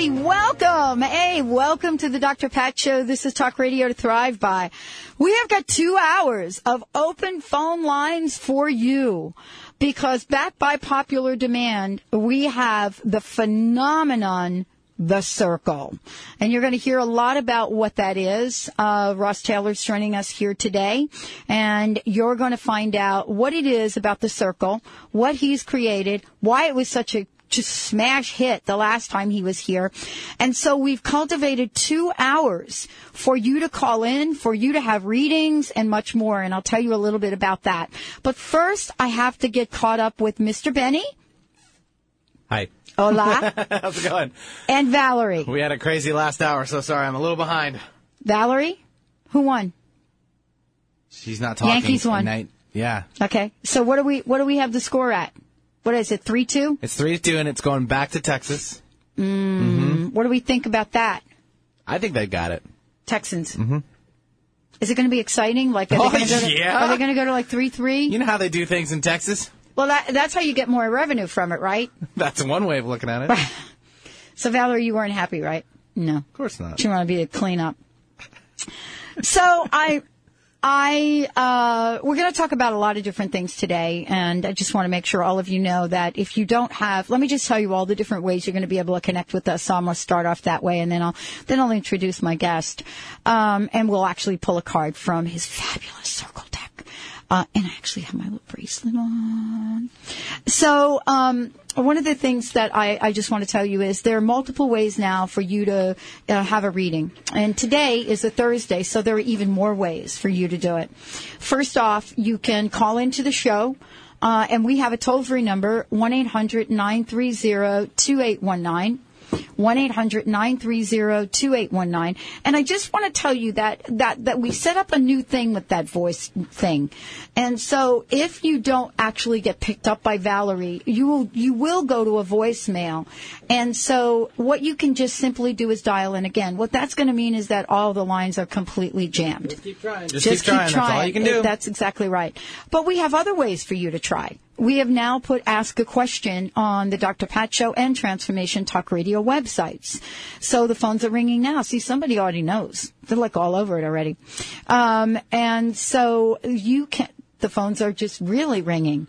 Everybody, welcome. Hey, welcome to the Dr. Pat Show. This is Talk Radio to Thrive By. We have got two hours of open phone lines for you because backed by popular demand, we have the phenomenon the circle. And you're going to hear a lot about what that is. Uh, Ross Taylor's joining us here today, and you're going to find out what it is about the circle, what he's created, why it was such a just smash hit the last time he was here. And so we've cultivated two hours for you to call in, for you to have readings and much more. And I'll tell you a little bit about that. But first, I have to get caught up with Mr. Benny. Hi. Hola. How's it going? And Valerie. We had a crazy last hour, so sorry, I'm a little behind. Valerie? Who won? She's not talking. Yankees won. tonight. Yeah. Okay. So what do we, what do we have the score at? What is it? Three two? It's 3 to 2, and it's going back to Texas. Mm, hmm. What do we think about that? I think they got it. Texans. Mm-hmm. Is it going to be exciting? Like, are Oh, they going to go to, yeah. are they going to go to like three three? You know how they do things in Texas? Well, that, that's how you get more revenue from it, right? That's one way of looking at it. So, Valerie, you weren't happy, right? No. Of course not. You want to be a cleanup. So, I, I, uh, we're going to talk about a lot of different things today, and I just want to make sure all of you know that if you don't have, let me just tell you all the different ways you're going to be able to connect with us. So I'm going to start off that way, and then I'll, then I'll introduce my guest, um, and we'll actually pull a card from his fabulous circle. Uh, and I actually have my little bracelet on. So, um, one of the things that I, I just want to tell you is there are multiple ways now for you to uh, have a reading. And today is a Thursday, so there are even more ways for you to do it. First off, you can call into the show. Uh, and we have a toll free number, 1 800 930 2819. 1-800-930-2819. And I just want to tell you that, that, that we set up a new thing with that voice thing. And so if you don't actually get picked up by Valerie, you will, you will go to a voicemail. And so what you can just simply do is dial in again. What that's going to mean is that all the lines are completely jammed. Just keep trying. Just, keep trying. That's all you can do. That's exactly right. But we have other ways for you to try. We have now put Ask a Question on the Dr. Pat Show and Transformation Talk Radio websites. So the phones are ringing now. See, somebody already knows. They're like all over it already. Um, and so you can, the phones are just really ringing.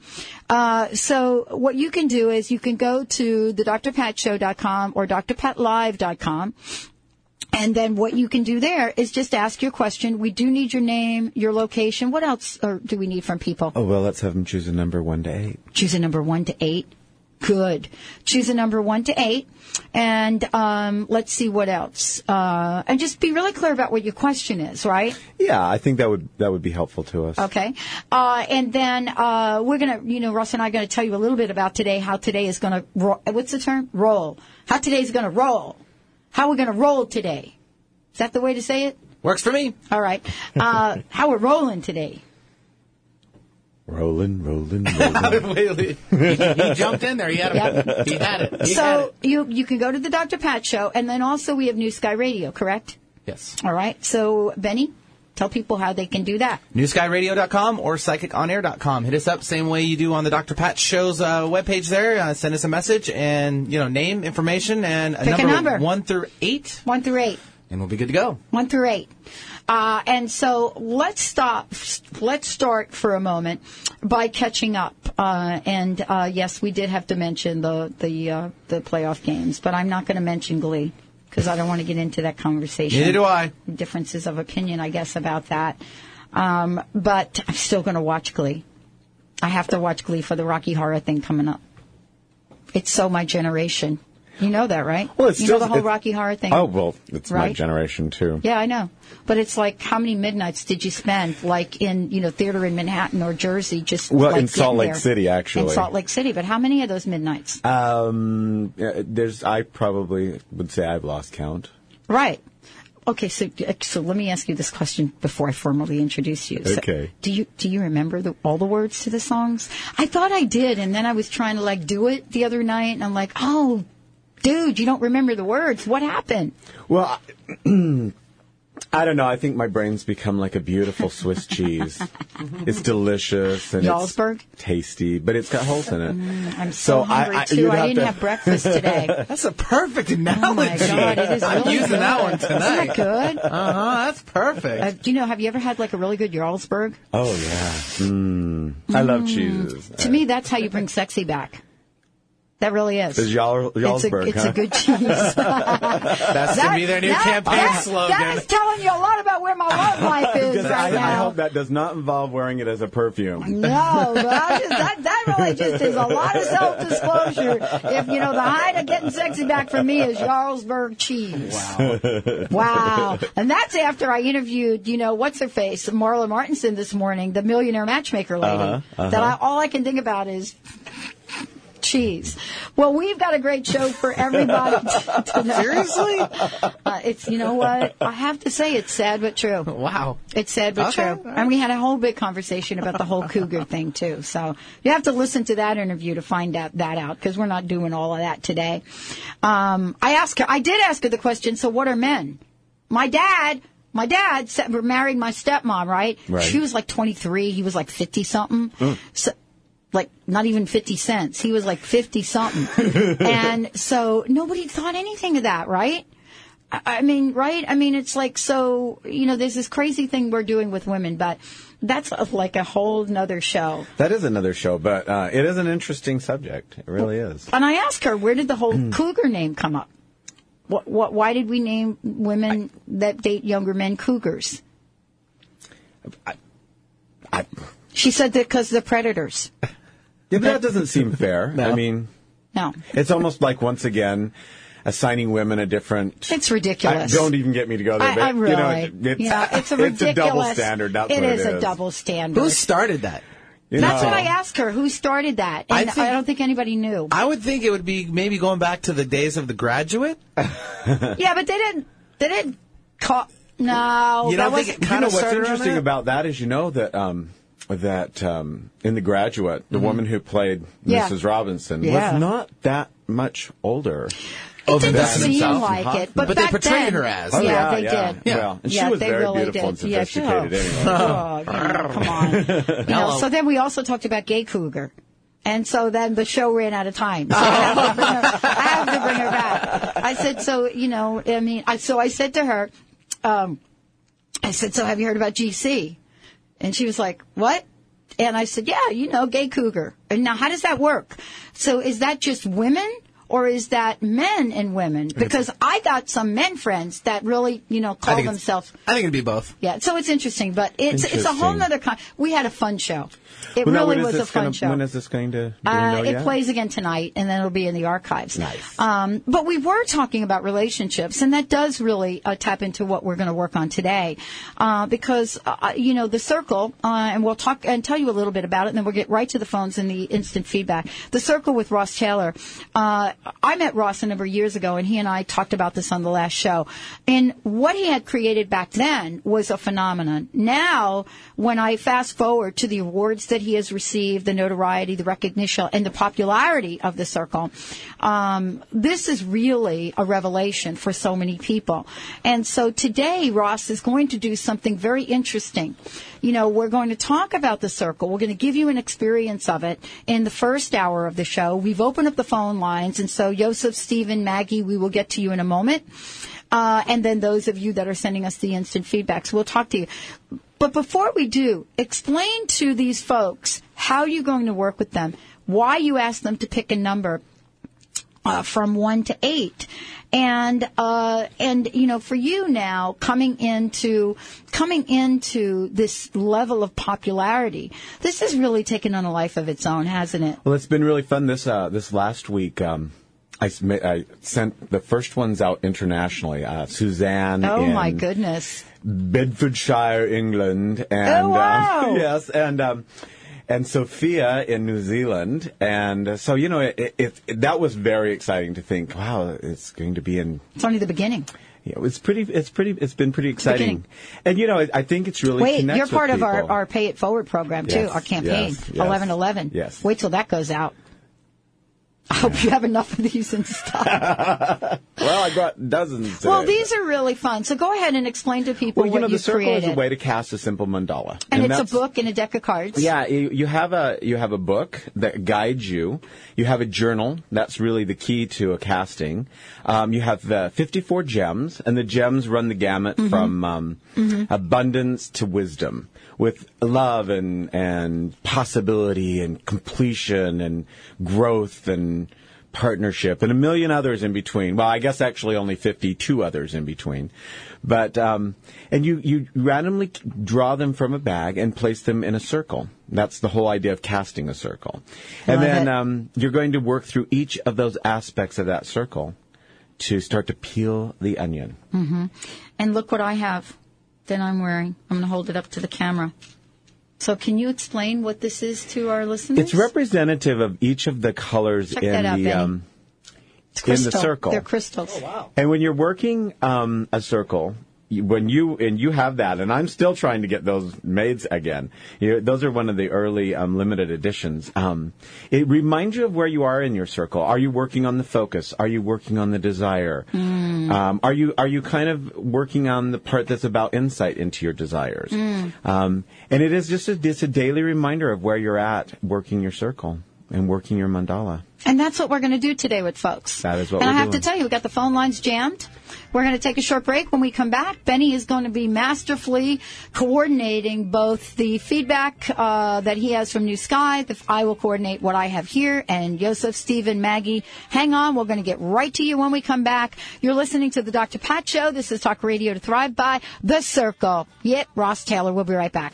Uh, so what you can do is you can go to the drpatshow.com or drpatlive.com and then what you can do there is just ask your question. We do need your name, your location. What else do we need from people? Oh, well, let's have them choose a number one to eight. Choose a number one to eight. Good. Choose a number one to eight. And um, let's see what else. Uh, and just be really clear about what your question is, right? Yeah, I think that would that would be helpful to us. Okay. Uh, and then uh, we're going to, you know, Russ and I are going to tell you a little bit about today, how today is going to, ro- what's the term? Roll. How today is going to roll. How we're going to roll today. Is that the way to say it? Works for me. All right. Uh, how we're rolling today. Rolling, rolling, rolling. he, he jumped in there. He had it. Yep. He had it. He had So it. you you can go to the Dr. Pat show, and then also we have New Sky Radio, correct? Yes. All right. So Benny, tell people how they can do that. newskyradio.com or psychiconair.com. Hit us up same way you do on the Dr. Pat Show's uh, webpage there. Uh, send us a message and, you know, name, information, and a Pick a number, number. one through eight, One through eight. And we'll be good to go. One through eight. Uh, and so let's stop. Let's start for a moment by catching up. Uh, and uh, yes, we did have to mention the the uh, the playoff games, but I'm not going to mention Glee because I don't want to get into that conversation. Neither do I. Differences of opinion, I guess, about that. Um, but I'm still going to watch Glee. I have to watch Glee for the Rocky Horror thing coming up. It's so my generation. You know that, right? Well, it's you still know the whole Rocky Horror thing. Oh well, it's my generation too. Yeah, I know. But it's like, how many midnights did you spend, like in you know theater in Manhattan or Jersey, just Well, like, in Salt Lake there? City, actually. In Salt Lake City, but how many of those midnights? Um, there's. I probably would say I've lost count. right. Okay, so so let me ask you this question before I formally introduce you. So, Okay. do you do you remember the, all the words to the songs? I thought I did, and then I was trying to like do it the other night, and I'm like, oh, dude, you don't remember the words. What happened? Well, I, I don't know. I think my brain's become like a beautiful Swiss cheese. it's delicious and Jarlsberg? it's tasty, but it's got holes in it. I'm so, So hungry I- too. I have didn't to- have breakfast today. That's a perfect analogy. Oh my god, it is. I'm really using good. that one tonight. Isn't tonight. that good? Uh huh. That's perfect. Uh, do you know? Have you ever had like a really good Jarlsberg? Oh yeah. Mm. I love cheeses. To me, that's how you bring sexy back. That really is. Is Jarl- it's a, it's huh? a good cheese. That's gonna be their new that- campaign that- slogan. That is telling you a lot about where my love life is right I, I hope that does not involve wearing it as a perfume. No, but I just, that, that really just is a lot of self-disclosure. If, you know, the height of getting sexy back for me is Jarlsberg cheese. Wow. Wow. And that's after I interviewed, you know, what's her face, Marla Martinson this morning, the millionaire matchmaker lady. Uh-huh, That I, all I can think about is cheese. Well, we've got a great show for everybody t- tonight. Seriously? Uh, it's, you know what? I have to say it's sad but true. Wow. It's sad but Okay. true. And we had a whole big conversation about the whole cougar thing too. So you have to listen to that interview to find out that out because we're not doing all of that today. Um, I asked her. I did ask her the question. So what are men? My dad. My dad sa- married my stepmom, right? Right. She was like 23. He was like 50 something. So, like not even 50 cents. He was like 50 something. and so nobody thought anything of that, right? I I mean, right? I mean, it's like so. You know, there's this crazy thing we're doing with women, but that's a, like a whole nother show. That is another show, but uh, it is an interesting subject. It really is. And I asked her, where did the whole cougar name come up? What, what? Why did we name women that date younger men cougars? I, She said that because they're predators. yeah, but that doesn't seem fair. I mean, No, it's almost like once again assigning women a different. it's ridiculous. I, don't even get me to go there. I, but, I really, you know, it's, yeah, it's a ridiculous. It's a double standard. That's it what is it a double standard. Who started that? You That's know. what I asked her. Who started that? I And I, think- don't think anybody knew. I would think it would be maybe going back to the days of the graduate. yeah, but they didn't. They didn't call. No, You that don't think was it You kind know of what's interesting that? about that is you know that um, that um, in the graduate, the woman who played Mm-hmm. Yeah. Mrs. Robinson Yeah. was not that much older. It than didn't that in seem itself? like it, but, But they back portrayed then- her as. Oh, yeah, yeah, they yeah. did. Yeah. Well, and she was they very really beautiful did. and Yeah, sophisticated sure. anyway. Oh, come on. You know, so then we also talked about gay cougar. And so then the show ran out of time. So I, have to bring her, I have to bring her back. I said, so, you know, I mean, I, so I said to her, um, I said, so have you heard about GC? And she was like, what? And I said, yeah, you know, gay cougar. And now how does that work? So is that just women or is that men and women? Because I got some men friends that really, you know, call it's- themselves. I think it'd be both. Yeah, so it's interesting, but it's it's a whole Interesting. nother kind. We had a fun show. It Well, really is was a fun gonna, show. When is this going to? Uh, it yet? plays again tonight, and then it'll be in the archives. Nice. Um, but we were talking about relationships, and that does really uh, tap into what we're going to work on today, uh, because uh, you know the circle, uh, and we'll talk and tell you a little bit about it, and then we'll get right to the phones and the instant feedback. The circle with Ross Taylor. Uh, I met Ross a number of years ago, and he and I talked about this on the last show. And what he had created back then was a phenomenon. Now, when I fast forward to the awards that he has received, the notoriety, the recognition, and the popularity of the circle, um, this is really a revelation for so many people. And so today, Ross is going to do something very interesting. You know, we're going to talk about the circle. We're going to give you an experience of it in the first hour of the show. We've opened up the phone lines, and so Joseph, Stephen, Maggie, we will get to you in a moment. Uh, and then those of you that are sending us the instant feedbacks, we'll talk to you. But before we do, explain to these folks how you're going to work with them, why you ask them to pick a number uh, from one to eight, and uh, and you know, for you now coming into coming into this level of popularity, this has really taken on a life of its own, hasn't it? Well, it's been really fun this uh, this last week. Um, I, I sent the first ones out internationally. Uh, Suzanne. Oh in my goodness. Bedfordshire, England, and Oh, wow. um, yes, and um, and Sophia in New Zealand, and uh, so you know, it, it, it, that was very exciting to think. Wow, it's going to be in. It's only the beginning. Yeah, it's pretty. It's pretty. It's been pretty exciting, and you know, I, I think it's really. Wait, you're part of our, people. our Pay It Forward program too, Yes, our campaign, yes, yes. 1111. Yes. Wait till that goes out. I hope you have enough of these in stock. Well, I got dozens. Today. well, these are really fun. So go ahead and explain to people Well, you know, the circle created. is a way to cast a simple mandala, and, it's a book and a deck of cards. Yeah, you, you have a you have a book that guides you. You have a journal. That's really the key to a casting. Um, you have uh, 54 gems, and the gems run the gamut Mm-hmm. from um, abundance to wisdom, with love and and possibility and completion and growth and partnership and a million others in between. Well, I guess actually only 52 others in between. But, um, and you, you randomly draw them from a bag and place them in a circle. That's the whole idea of casting a circle. And Love then, um, you're going to work through each of those aspects of that circle to start to peel the onion. And look what I have that I'm wearing. I'm going to hold it up to the camera. So can you explain what this is to our listeners? It's representative of each of the colors Check in that out, the, um, It's in the crystal. circle. They're crystals. Wow! And when you're working um, a circle, you- when you and you have that, and I'm still trying to get those made again. You, those are one of the early um, limited editions. Um, it reminds you of where you are in your circle. Are you working on the focus? Are you working on the desire? Um, are you are you kind of working on the part that's about insight into your desires? Um, and it is just a, it's a daily reminder of where you're at working your circle and working your mandala. And that's what we're going to do today with folks. That is what and we're going to. I have doing. to tell you, we got the phone lines jammed. We're going to take a short break. When we come back, Benny is going to be masterfully coordinating both the feedback uh, that he has from New Sky. The, I will coordinate what I have here. And Joseph, Stephen, Maggie, hang on. We're going to get right to you when we come back. You're listening to the Dr. Pat Show. This is Talk Radio to Thrive by The Circle. Yep, Ross Taylor. We'll be right back.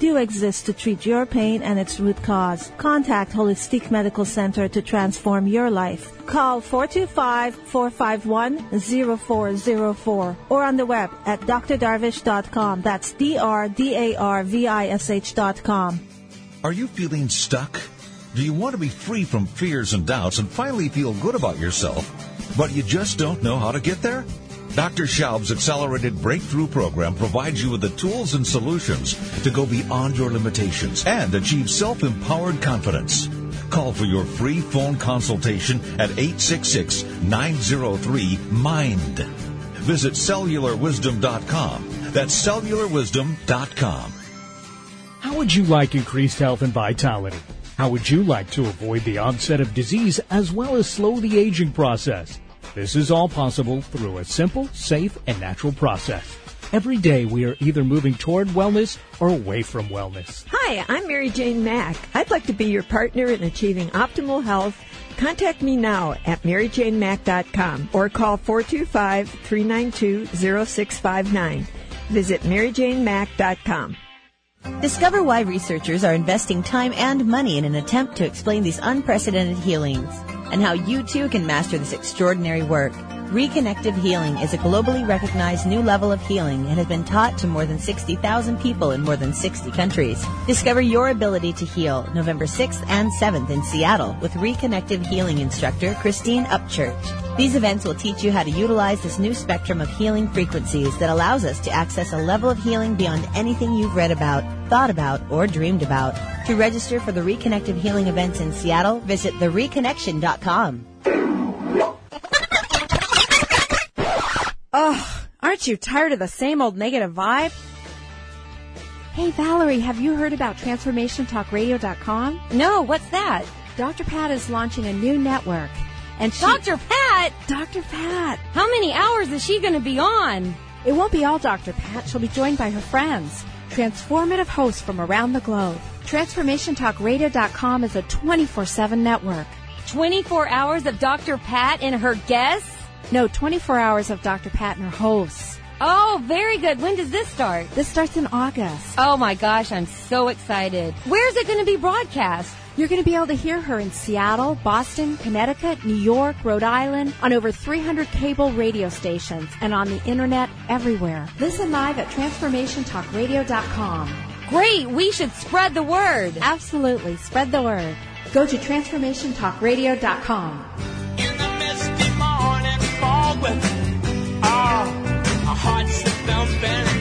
do exist to treat your pain and its root cause. Contact Holistic Medical Center to transform your life. Call 425-451-0404 or on the web at drdarvish.com. That's D-R-D-A-R-V-I-S-H dot com. Are you feeling stuck? Do you want to be free from fears and doubts and finally feel good about yourself, but you just don't know how to get there? Dr. Schaub's accelerated breakthrough program provides you with the tools and solutions to go beyond your limitations and achieve self-empowered confidence. Call for your free phone consultation at 866-903-MIND. Visit cellularwisdom.com. That's cellularwisdom.com. How would you like increased health and vitality? How would you like to avoid the onset of disease as well as slow the aging process? This is all possible through a simple, safe, and natural process. Every day we are either moving toward wellness or away from wellness. Hi, I'm Mary Jane Mack. I'd like to be your partner in achieving optimal health. Contact me now at maryjanemack.com or call 425-392-0659. Visit maryjanemack.com. Discover why researchers are investing time and money in an attempt to explain these unprecedented healings and how you too can master this extraordinary work. Reconnective healing is a globally recognized new level of healing and has been taught to more than 60,000 people in more than 60 countries. Discover your ability to heal November 6th and 7th in Seattle with Reconnective healing instructor Christine Upchurch. These events will teach you how to utilize this new spectrum of healing frequencies that allows us to access a level of healing beyond anything you've read about, thought about, or dreamed about. To register for the Reconnective healing events in Seattle, visit thereconnection.com. Ugh, aren't you tired of the same old negative vibe? Hey Valerie, have you heard about TransformationTalkRadio.com? No, what's that? Dr. Pat is launching a new network. And she, Dr. Pat? Dr. Pat! How many hours is she going to be on? It won't be all Dr. Pat. She'll be joined by her friends. transformative hosts from around the globe. TransformationTalkRadio.com is a 24-7 network. 24 hours of Dr. Pat and her guests? No, 24 hours of Dr. Pat and her hosts. Oh, very good. When does this start? This starts in August. Oh my gosh, I'm so excited. Where's it going to be broadcast? You're going to be able to hear her in Seattle, Boston, Connecticut, New York, Rhode Island, on over 300 cable radio stations, and on the internet everywhere. Listen live at TransformationTalkRadio.com. Great, we should spread the word. Absolutely, spread the word. Go to TransformationTalkRadio.com. With our hearts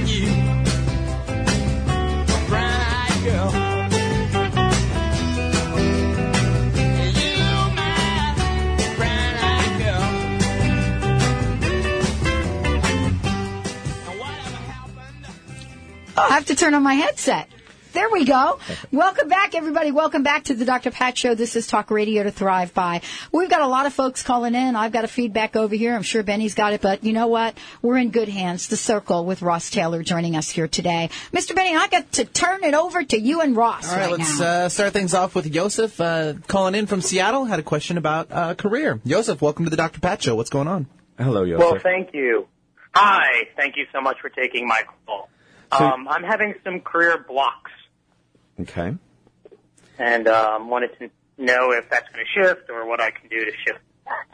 you, brown-eyed girl. Oh, I have to turn on my headset. There we go. Welcome back, everybody. Welcome back to the Dr. Pat Show. This is Talk Radio to Thrive By. We've got a lot of folks calling in. I've got a feedback over here. I'm sure Benny's got it, but you know what? We're in good hands. The Circle with Ross Taylor joining us here today. Mr. Benny, I got to turn it over to you and Ross All right, right, let's now. uh, start things off with Joseph uh, calling in from Seattle. Had a question about uh, career. Joseph, welcome to the Dr. Pat Show. What's going on? Hello, Joseph. Well, thank you. Hi, thank you so much for taking my call. So- um, I'm having some career blocks, okay. and um, wanted to know if that's going to shift or what I can do to shift.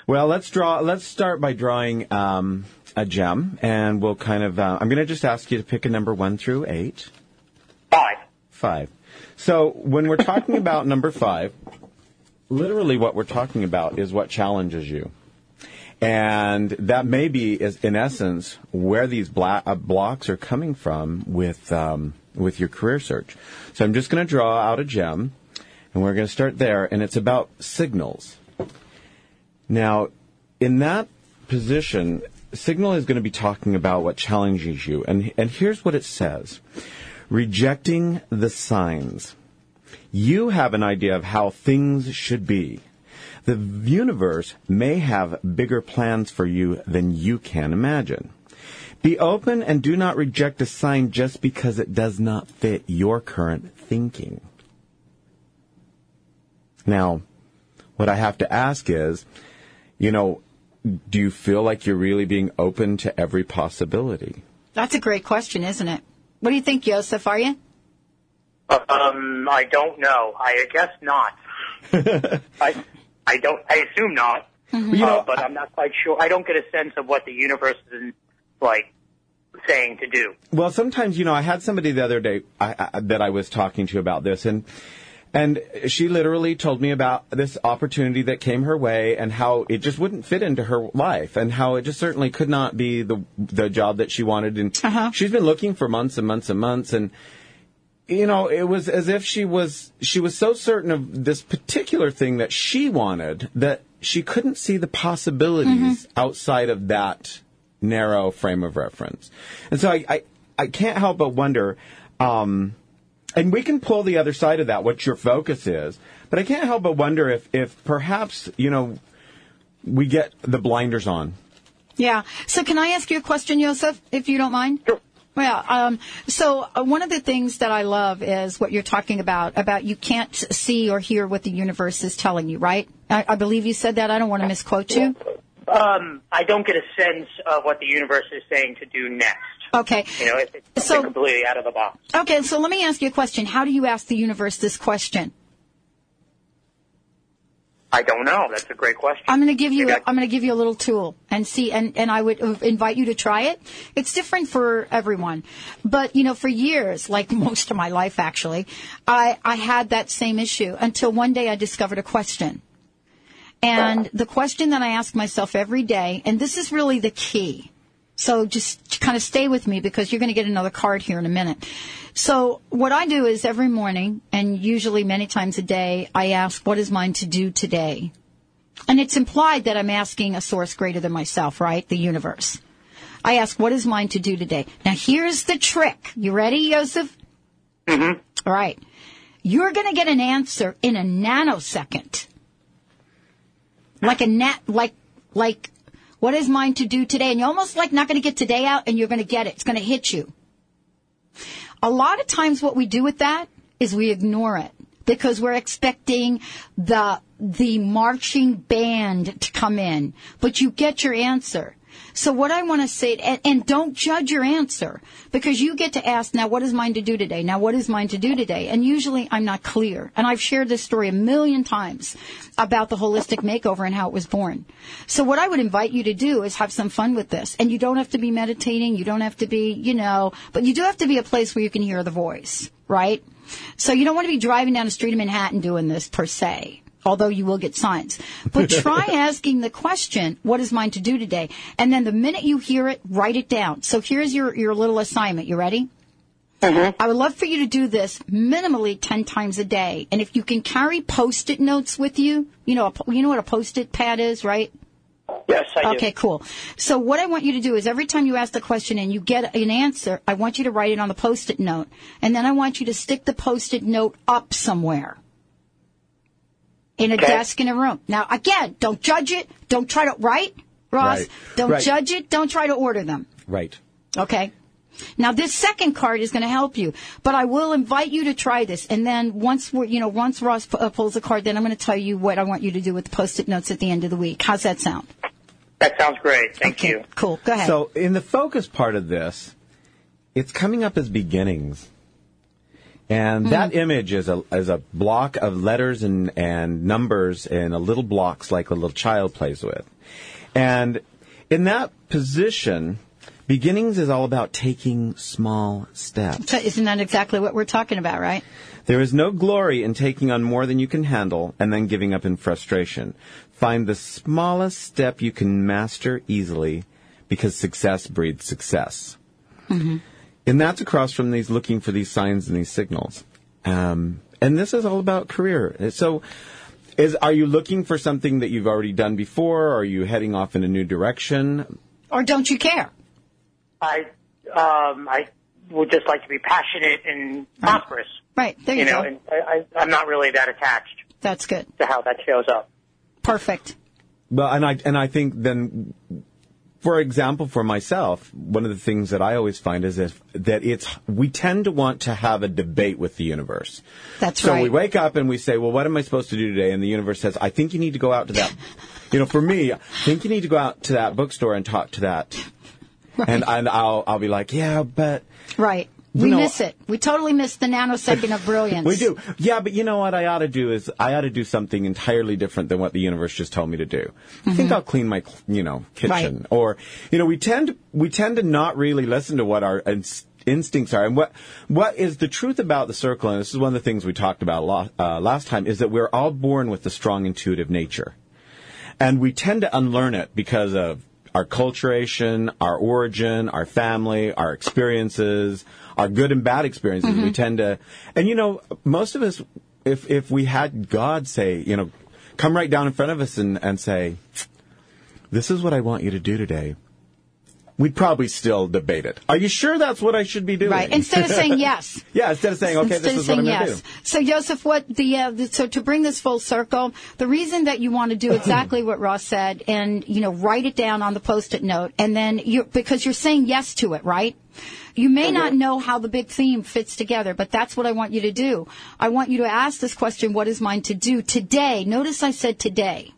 Well, let's draw. Let's start by drawing um, a gem, and we'll kind of. Uh, I'm going to just ask you to pick a number one through eight. Five. Five. So when we're talking about number five, literally what we're talking about is what challenges you. And that may be, is, in essence, where these bla- uh, blocks are coming from with um, with your career search. So I'm just going to draw out a gem, and we're going to start there, and it's about signals. Now, in that position, signal is going to be talking about what challenges you, and and here's what it says: rejecting the signs. You have an idea of how things should be. The universe may have bigger plans for you than you can imagine. Be open and do not reject a sign just because it does not fit your current thinking. Now, what I have to ask is, you know, do you feel like you're really being open to every possibility? That's a great question, isn't it? What do you think, Joseph? Are you? Um, I don't know. I guess not. I, I don't. I assume not. Mm-hmm. You know, uh, but I'm not quite sure. I don't get a sense of what the universe is like saying to do. Well, sometimes you know, I had somebody the other day I, I, that I was talking to about this, and and she literally told me about this opportunity that came her way, and how it just wouldn't fit into her life, and how it just certainly could not be the the job that she wanted, and uh-huh. she's been looking for months and months and months, and you know, it was as if she was she was so certain of this particular thing that she wanted that she couldn't see the possibilities mm-hmm. outside of that narrow frame of reference. And so I I, I can't help but wonder um and we can pull the other side of that what your focus is, but I can't help but wonder if if perhaps, you know, we get the blinders on. Yeah. So can I ask you a question, Joseph, if you don't mind? Sure. Well, um, so uh, one of the things that I love is what you're talking about, about you can't see or hear what the universe is telling you, right? I, I believe you said that. I don't want to misquote you. Um, I don't get a sense of what the universe is saying to do next. Okay. You know, if it's So- completely out of the box. Okay, so let me ask you a question. How do you ask the universe this question? I don't know. That's a great question. I'm going to give you. A, I'm going to give you a little tool and see. And and I would invite you to try it. It's different for everyone, but you know, for years, like most of my life, actually, I I had that same issue until one day I discovered a question. And the question that I ask myself every day, and this is really the key. So just kind of stay with me because you're going to get another card here in a minute. So what I do is every morning, and usually many times a day, I ask, what is mine to do today? And it's implied that I'm asking a source greater than myself, right? The universe. I ask, what is mine to do today? Now here's the trick. You ready, Joseph? Mm-hmm. All right. You're going to get an answer in a nanosecond. Like a net, like, like, what is mine to do today? And you're almost like not going to get today out and you're going to get it. It's going to hit you. A lot of times what we do with that is we ignore it because we're expecting the, the marching band to come in, but you get your answer. So what I want to say, and, and don't judge your answer because you get to ask, now what is mine to do today? Now what is mine to do today? And usually I'm not clear. And I've shared this story a million times about the holistic makeover and how it was born. So what I would invite you to do is have some fun with this. And you don't have to be meditating. You don't have to be, you know, but you do have to be a place where you can hear the voice, right? So you don't want to be driving down the street of Manhattan doing this per se although you will get signs. But try asking the question, what is mine to do today? And then the minute you hear it, write it down. So here's your, your little assignment. You ready? Mm-hmm. I would love for you to do this minimally 10 times a day. And if you can carry post-it notes with you, you know, a, you know what a post-it pad is, right? Yes, I do. Okay, cool. So what I want you to do is every time you ask the question and you get an answer, I want you to write it on the post-it note. And then I want you to stick the post-it note up somewhere in a Okay. desk in a room. Now, again, don't judge it. Don't try to, right, Ross? Right. Don't Right. judge it. Don't try to order them. Right. Okay? Now, this second card is going to help you, but I will invite you to try this. And then once we're, you know, once Ross pu- uh, pulls a card, then I'm going to tell you what I want you to do with the post-it notes at the end of the week. How's that sound? That sounds great. Thank you. Cool. Go ahead. So in the focus part of this, it's coming up as beginnings. And that Hmm. image is a is a block of letters and, and numbers and a little blocks like a little child plays with. And in that position, beginnings is all about taking small steps. So isn't that exactly what we're talking about, right? There is no glory in taking on more than you can handle and then giving up in frustration. Find the smallest step you can master easily because success breeds success. Mm-hmm. And that's across from these looking for these signs and these signals. Um, and this is all about career. So, is are you looking for something that you've already done before? Or are you heading off in a new direction? Or don't you care? I um, I would just like to be passionate and prosperous. Right. There you, know, go. and I, I, I'm not really that attached That's good. to how that shows up. Perfect. Well, and I and I think then, for example, for myself, one of the things that I always find is if, that it's we tend to want to have a debate with the universe. That's so right. So we wake up and we say, "Well, what am I supposed to do today?" And the universe says, "I think you need to go out to that." you know, for me, I think you need to go out to that bookstore and talk to that. And and I'll I'll be like, "Yeah, but." Right. We know- miss it. We totally miss the nanosecond of brilliance. We do. Yeah, but you know what I ought to do is I ought to do something entirely different than what the universe just told me to do. I think I'll clean my, you know, kitchen. Right. Or, you know, we tend to, we tend to not really listen to what our ins- instincts are. And what, what is the truth about the circle, and this is one of the things we talked about a lot, uh, last time, is that we're all born with a strong intuitive nature. And we tend to unlearn it because of our culturation, our origin, our family, our experiences, our good and bad experiences. We mm-hmm. tend to, and you know, most of us, if, if we had God say, you know, come right down in front of us and, and say, this is what I want you to do today. We'd probably still debate it. Are you sure that's what I should be doing? Right. Instead of saying yes. yeah, instead of saying, okay, Instead this of is what I'm saying going to yes. do. So, Joseph, what the, uh, the so to bring this full circle, the reason that you want to do exactly what Ross said, and you know, write it down on the post-it note, and then you because you're saying yes to it, right? You may not know how the big theme fits together, but that's what I want you to do. I want you to ask this question: What is mine to do today? Notice I said today,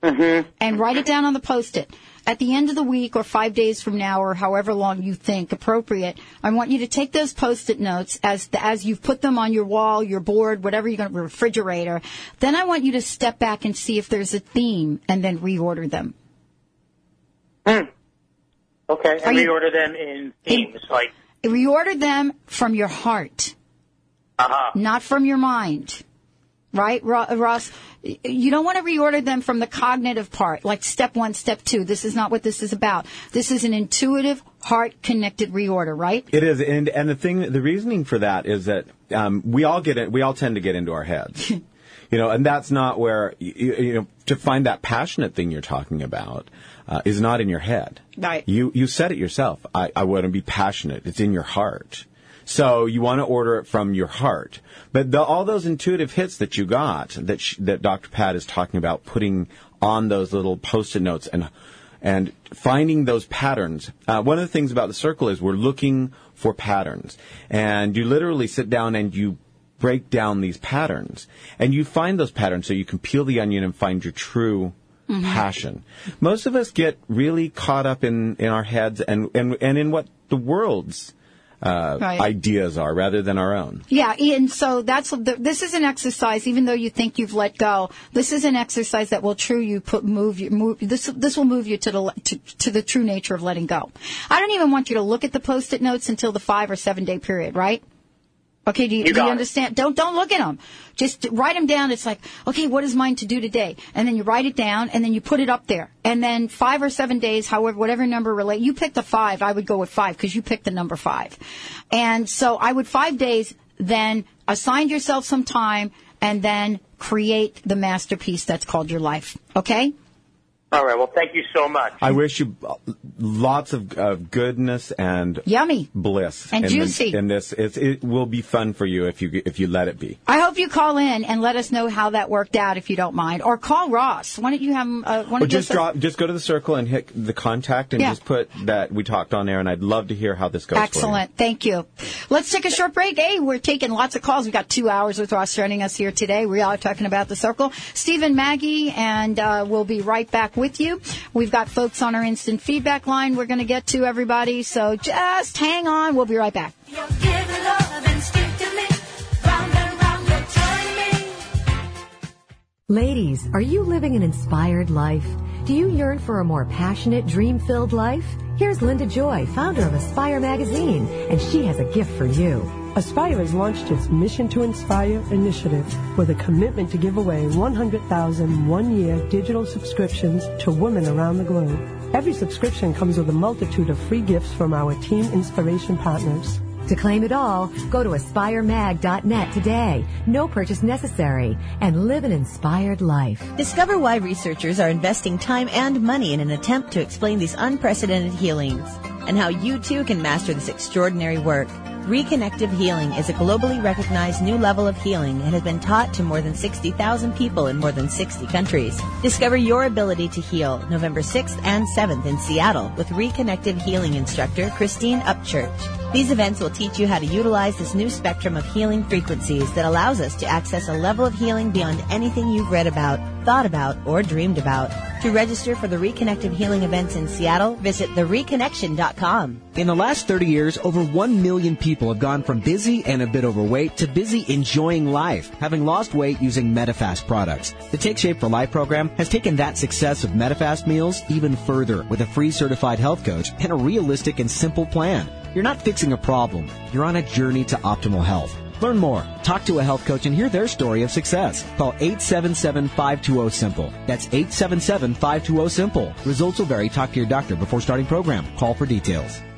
Mm-hmm. and write it down on the post-it. At the end of the week or five days from now or however long you think appropriate, I want you to take those post-it notes as as you've put them on your wall, your board, whatever you're going to refrigerator. Then I want you to step back and see if there's a theme and then reorder them. Okay, Are and you- reorder them in themes like Reorder them from your heart, uh-huh. not from your mind. Right, Ross? You don't want to reorder them from the cognitive part, like step one, step two. This is not what this is about. This is an intuitive, heart-connected reorder, right? It is, and and the thing, the reasoning for that is that um, we all get it. We all tend to get into our heads, you know, and that's not where you, you know to find that passionate thing you're talking about uh, is not in your head. Right. You you said it yourself. I, I want to be passionate. It's in your heart. So you want to order it from your heart. But the, all those intuitive hits that you got, that sh- that Dr. Pat is talking about, putting on those little post-it notes and and finding those patterns. Uh, one of the things about the circle is we're looking for patterns, and you literally sit down and you break down these patterns, and you find those patterns so you can peel the onion and find your true Mm-hmm. passion. Most of us get really caught up in, in our heads and, and, and in what the world's uh, Right. ideas are rather than our own. Yeah, and so that's the, this is an exercise. Even though you think you've let go, this is an exercise that will true you put move you move this this will move you to the to, to the true nature of letting go. I don't even want you to look at the post-it notes until the five or seven day period, right? Okay, do you, You do you got it. understand? Don't don't look at them. Just write them down. It's like, okay, what is mine to do today? And then you write it down, and then you put it up there. And then five or seven days, however, whatever number relate. You pick a five. I would go with five because you picked the number five. And so I would five days. Then assign yourself some time, and then create the masterpiece that's called your life. Okay. All right. Well, thank you so much. I wish you uh, lots of uh, goodness and Yummy. bliss And in juicy. The, in this, it's, it will be fun for you if you if you let it be. I hope you call in and let us know how that worked out, if you don't mind, or call Ross. Why don't you have? Uh, why Or don't just drop, just go to the circle and hit the contact and Yeah. just put that we talked on there, and I'd love to hear how this goes. for you. Excellent. Thank you. Let's take a short break. Hey, we're taking lots of calls. We've got two hours with Ross joining us here today. We are talking about the circle. Stephen Maggie, and uh, we'll be right back with you. We've got folks on our instant feedback line we're going to get to, everybody. So just hang on. We'll be right back. Ladies, are you living an inspired life? Do you yearn for a more passionate, dream filled life? Here's Linda Joy, founder of Aspire Magazine, and she has a gift for you. Aspire has launched its Mission to Inspire initiative with a commitment to give away 100,000 one-year digital subscriptions to women around the globe. Every subscription comes with a multitude of free gifts from our team inspiration partners. To claim it all, go to aspiremag.net today. No purchase necessary. And live an inspired life. Discover why researchers are investing time and money in an attempt to explain these unprecedented healings and how you too can master this extraordinary work. Reconnective healing is a globally recognized new level of healing and has been taught to more than 60,000 people in more than 60 countries. Discover your ability to heal November 6th and 7th in Seattle with Reconnective healing instructor Christine Upchurch. These events will teach you how to utilize this new spectrum of healing frequencies that allows us to access a level of healing beyond anything you've read about, thought about, or dreamed about. To register for the Reconnective healing events in Seattle, visit thereconnection.com. In the last 30 years, over 1 million people have gone from busy and a bit overweight to busy enjoying life, having lost weight using Medifast products. The Take Shape for Life program has taken that success of Medifast meals even further with a free certified health coach and a realistic and simple plan. You're not fixing a problem. You're on a journey to optimal health. Learn more. Talk to a health coach and hear their story of success. Call 877-520-SIMPLE. That's 877-520-SIMPLE. Results will vary. Talk to your doctor before starting program. Call for details.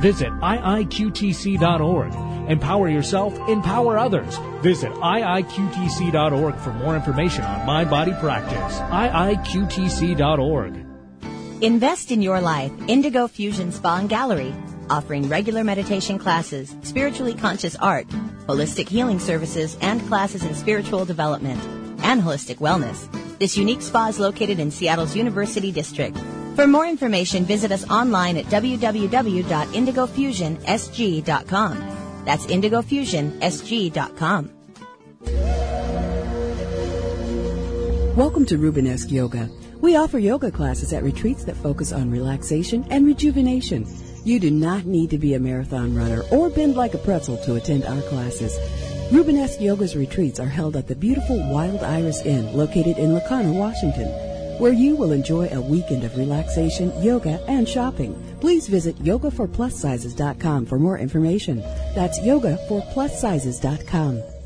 Visit iiqtc.org. Empower yourself, empower others. Visit iiqtc.org for more information on mind body practice. iiqtc.org. Invest in your life. Indigo Fusion Spa and Gallery. Offering regular meditation classes, spiritually conscious art, holistic healing services, and classes in spiritual development and holistic wellness. This unique spa is located in Seattle's University District. For more information, visit us online at www.indigofusionsg.com. That's indigofusionsg.com. Welcome to Rubenesque Yoga. We offer yoga classes at retreats that focus on relaxation and rejuvenation. You do not need to be a marathon runner or bend like a pretzel to attend our classes. Rubenesque Yoga's retreats are held at the beautiful Wild Iris Inn located in La Conner, Washington, where you will enjoy a weekend of relaxation, yoga, and shopping. Please visit yogaforplussizes.com for more information. That's yogaforplussizes.com.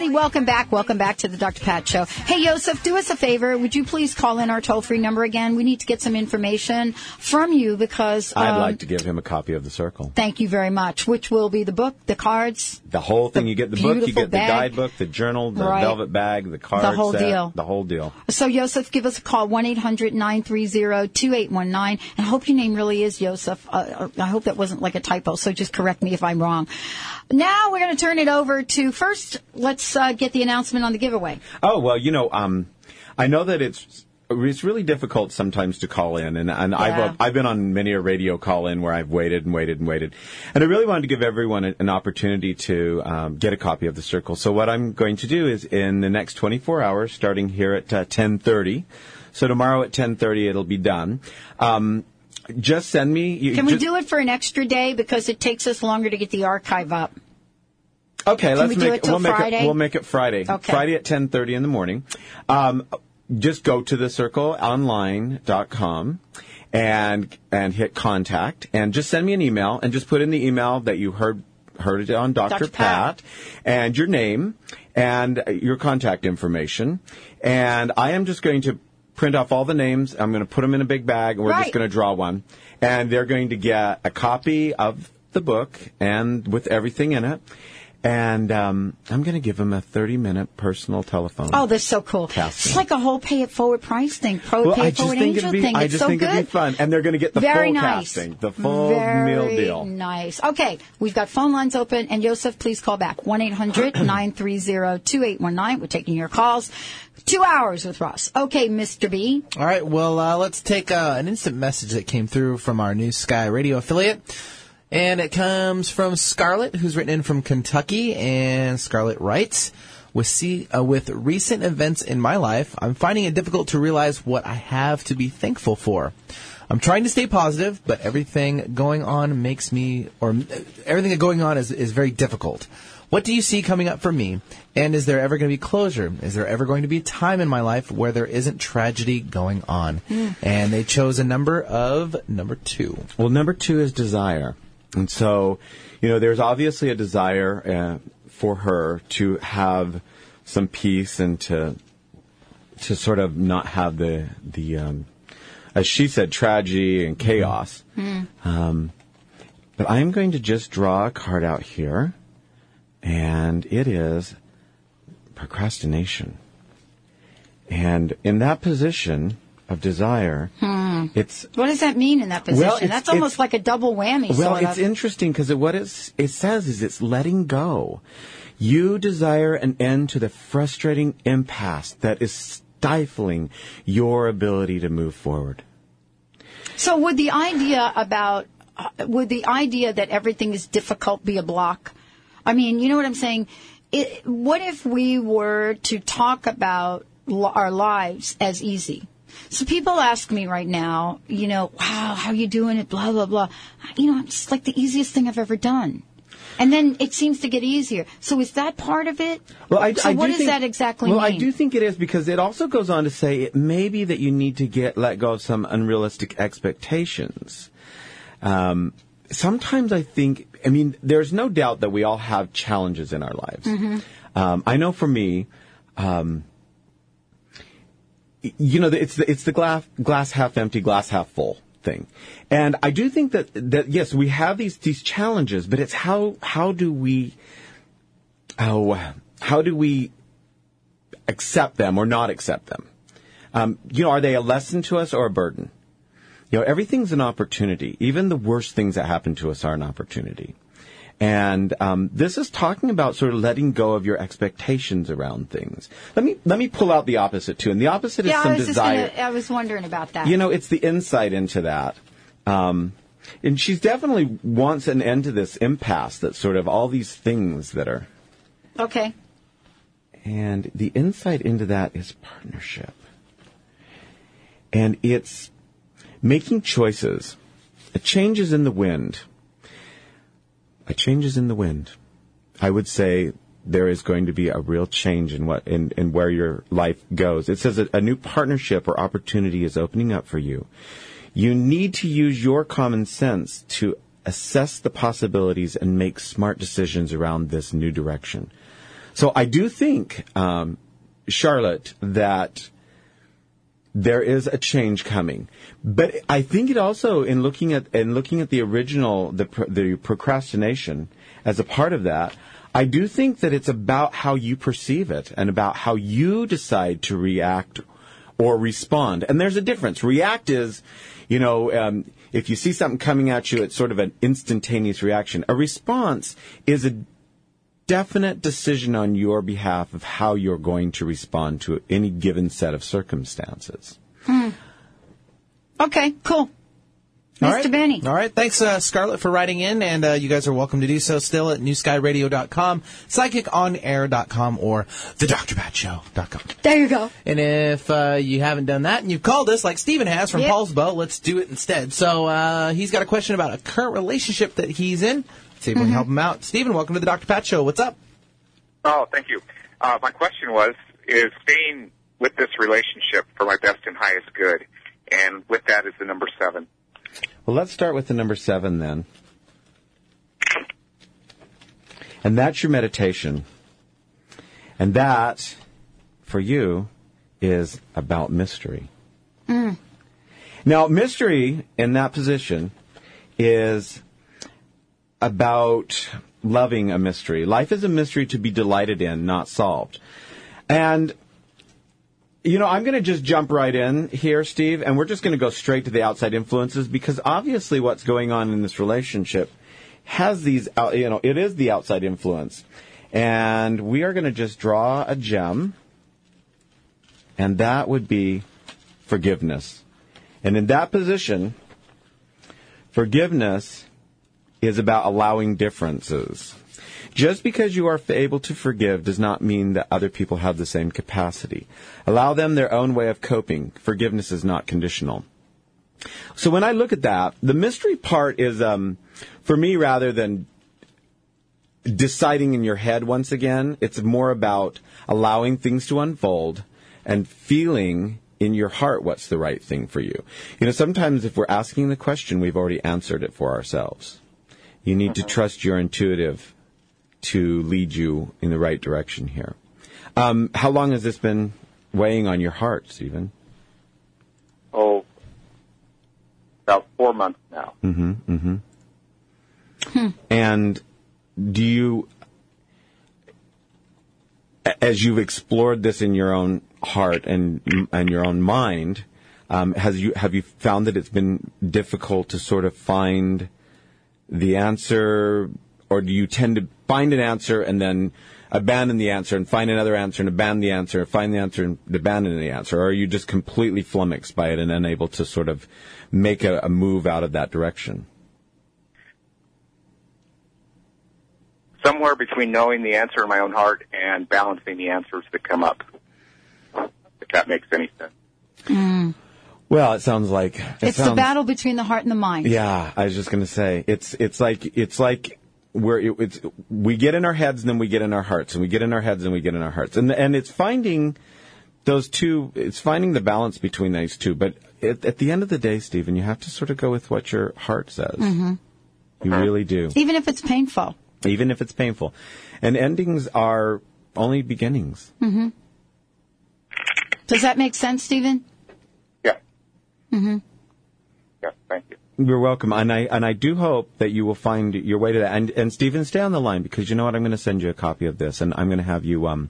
everybody, welcome back. Welcome back to the Dr. Pat Show. Hey, Yosef, do us a favor. Would you please call in our toll free number again? We need to get some information from you because. I'd um, like to give him a copy of the Circle. Thank you very much. Which will be the book, the cards, The whole thing. you get the book, you get the guidebook, the journal, the Right. velvet bag, the card The whole set, deal. The whole deal. So, Yosef, give us a call, 1-800-930-2819. And I hope your name really is Yosef. Uh, I hope that wasn't like a typo, so just correct me if I'm wrong. Now we're going to turn it over to, first, let's uh, get the announcement on the giveaway. Oh well, you know, um, I know that it's it's really difficult sometimes to call in, and and Yeah. I've I've been on many a radio call in where I've waited and waited and waited, and I really wanted to give everyone a- an opportunity to um, get a copy of the Circle. So what I'm going to do is in the next 24 hours, starting here at uh, 10:30. So tomorrow at 10:30 it'll be done. Um, just send me. You, Can we just- do it for an extra day because it takes us longer to get the archive up? Okay, Can let's we do make it till we'll make Friday? it we'll make it Friday. Okay. Friday at ten thirty in the morning. Um, just go to the circleonline.com and and hit contact and just send me an email and just put in the email that you heard heard it on Dr. Dr. Pat. Pat and your name and your contact information and I am just going to print off all the names. I'm going to put them in a big bag and we're Right. just going to draw one and they're going to get a copy of the book and with everything in it. And um, I'm going to give him a 30 minute personal telephone. Oh, that's so cool. Casting. It's like a whole pay it forward price thing, pro well, pay I it just forward think angel it'd be, thing. I it's just so think good. it'd be fun, and they're going to get the Very full nice. casting, the full Very meal deal. Nice. Okay, we've got phone lines open, and Joseph, please call back 1 800 930 2819. We're taking your calls. Two hours with Ross. Okay, Mr. B. All right, well, uh, let's take uh, an instant message that came through from our new Sky Radio affiliate. And it comes from Scarlett, who's written in from Kentucky. And Scarlett writes, with, see, uh, with recent events in my life, I'm finding it difficult to realize what I have to be thankful for. I'm trying to stay positive, but everything going on makes me, or everything going on is, is very difficult. What do you see coming up for me? And is there ever going to be closure? Is there ever going to be a time in my life where there isn't tragedy going on? And they chose a number of number two. Well, number two is desire. And so, you know, there's obviously a desire uh, for her to have some peace and to to sort of not have the the um, as she said tragedy and chaos. Um, but I'm going to just draw a card out here, and it is procrastination. And in that position of desire, Hmm. it's What does that mean in that position? Well, That's almost like a double whammy. well, it's of. interesting because what it's, it says is it's letting go. You desire an end to the frustrating impasse that is stifling your ability to move forward. So would the idea about uh, would the idea that everything is difficult be a block? I mean, you know what I'm saying? It, what if we were to talk about our lives as easy? So people ask me right now, you know, wow, how you doing it? Blah blah blah. You know, it's like the easiest thing I've ever done. And then it seems to get easier. So is that part of it? Well, I, so I what do does think, that exactly well, mean? I do think it is because it also goes on to say it may be that you need to get let go of some unrealistic expectations. Um, sometimes I think, I mean, there's no doubt that we all have challenges in our lives. Mhm. Um, I know for me, um, you know, it's the, it's the glass, glass half empty, glass half full thing. And I do think that, that yes, we have these, these challenges, but it's how, how do we, oh, how do we accept them or not accept them? Um, you know, are they a lesson to us or a burden? You know, everything's an opportunity. Even the worst things that happen to us are an opportunity. And um, this is talking about sort of letting go of your expectations around things. Let me let me pull out the opposite too, and the opposite yeah, is some I desire. gonna, I was wondering about that. You know, it's the insight into that. Um, and she's definitely wants an end to this impasse that sort of all these things that are. okay. And the insight into that is partnership. And it's making choices. A change is in the wind. A change is in the wind. I would say there is going to be a real change in what in, in where your life goes. It says a, new partnership or opportunity is opening up for you. You need to use your common sense to assess the possibilities and make smart decisions around this new direction. So I do think, um, Charlotte, that there is a change coming. But I think it also, in looking at in looking at the original, the the procrastination as a part of that, I do think that it's about how you perceive it and about how you decide to react or respond. And there's a difference. React is, you know, um, if you see something coming at you, it's sort of an instantaneous reaction. A response is a definite decision on your behalf of how you're going to respond to any given set of circumstances. Hmm. Okay, cool. All Mr. right. Benny. All right. Thanks, uh, Scarlett, for writing in. And uh, you guys are welcome to do so still at newskyradio.com, psychiconair.com, or thedrpatshow.com. There you go. And if uh, you haven't done that and you've called us like Steven has from Yep. Poulsbo, let's do it instead. So uh, he's got a question about a current relationship that he's in. See if we Mm-hmm. can help him out. Stephen, welcome to the Dr. Pat Show. What's up? Oh, thank you. Uh, my question was, is staying with this relationship for my best and highest good? And with that is the number seven. Well, let's start with the number seven then. And that's your meditation. And that, for you, is about mystery. Mm. Now, mystery in that position is about loving a mystery. Life is a mystery to be delighted in, not solved. And you know, I'm going to just jump right in here, Steve, and we're just going to go straight to the outside influences because obviously what's going on in this relationship has these, you know, it is the outside influence. And we are going to just draw a gem, and that would be forgiveness. And in that position, forgiveness is about allowing differences. Just because you are able to forgive does not mean that other people have the same capacity. Allow them their own way of coping. Forgiveness is not conditional. So when I look at that, the mystery part is, um, for me, rather than deciding in your head once again, it's more about allowing things to unfold and feeling in your heart what's the right thing for you. You know, sometimes if we're asking the question, we've already answered it for ourselves. You need to trust your intuitive to lead you in the right direction here. Um, how long has this been weighing on your heart, Stephen? Oh, about four months now. Mm-hmm. Mm-hmm. And do you, as you've explored this in your own heart and and your own mind, um, has you have you found that it's been difficult to sort of find the answer, or do you tend to find an answer and then abandon the answer and find another answer and abandon the answer and find the answer and abandon the answer, or are you just completely flummoxed by it and unable to sort of make a, a move out of that direction? Somewhere between knowing the answer in my own heart and balancing the answers that come up. If that makes any sense. Mm. Well, it sounds like it It's the battle between the heart and the mind. Yeah, I was just going to say it's it's like it's like where it, it's we get in our heads and then we get in our hearts and we get in our heads and we get in our hearts and and it's finding those two. It's finding the balance between those two. But at, at the end of the day, Stephen, you have to sort of go with what your heart says. hmm You really do, Even if it's painful. even if it's painful. And endings are only beginnings. hmm Does that make sense, Stephen? Yeah. hmm Yeah, thank you. You're welcome, and I and I do hope that you will find your way to that. And and Stephen, stay on the line because you know what? I'm going to send you a copy of this, and I'm going to have you um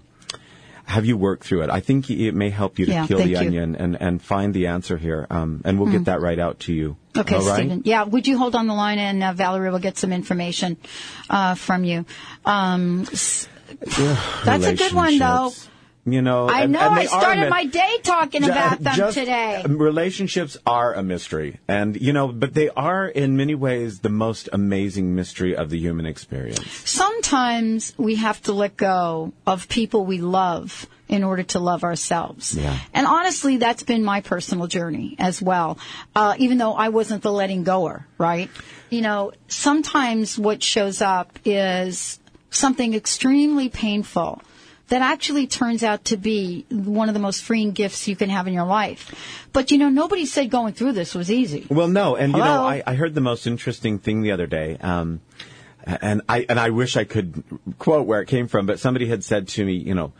have you work through it. I think it may help you to Yeah, peel thank the you. onion and and find the answer here. Um, and we'll Mm. get that right out to you. Okay, All right? Stephen. Yeah, would you hold on the line and uh, Valerie will get some information uh, from you. Um, s- that's a good one, though. You know, I know. and I started my day talking about them just- today. um, Relationships are a mystery, and you know, but they are in many ways the most amazing mystery of the human experience. Sometimes we have to let go of people we love in order to love ourselves. Yeah. And honestly, that's been my personal journey as well. Uh, even though I wasn't the letting goer, right? You know, sometimes what shows up is something extremely painful that actually turns out to be one of the most freeing gifts you can have in your life. But you know, nobody said going through this was easy. Well, no, and you know, I, I heard the most interesting thing the other day. Um, and I and I wish I could quote where it came from, but somebody had said to me, you know,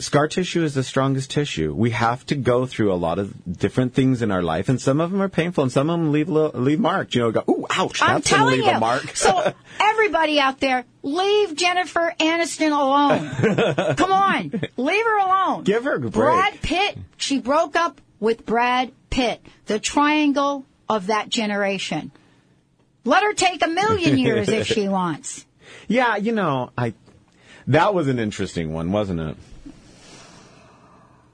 scar tissue is the strongest tissue. We have to go through a lot of different things in our life, and some of them are painful, and some of them leave leave marks. You know, go, ooh, ouch, I'm that's telling leave you. a mark. so everybody out there, leave Jennifer Aniston alone. Come on, leave her alone. Give her a break. Brad Pitt. She broke up with Brad Pitt, the triangle of that generation. Let her take a million years if she wants. Yeah, you know, I that was an interesting one, wasn't it?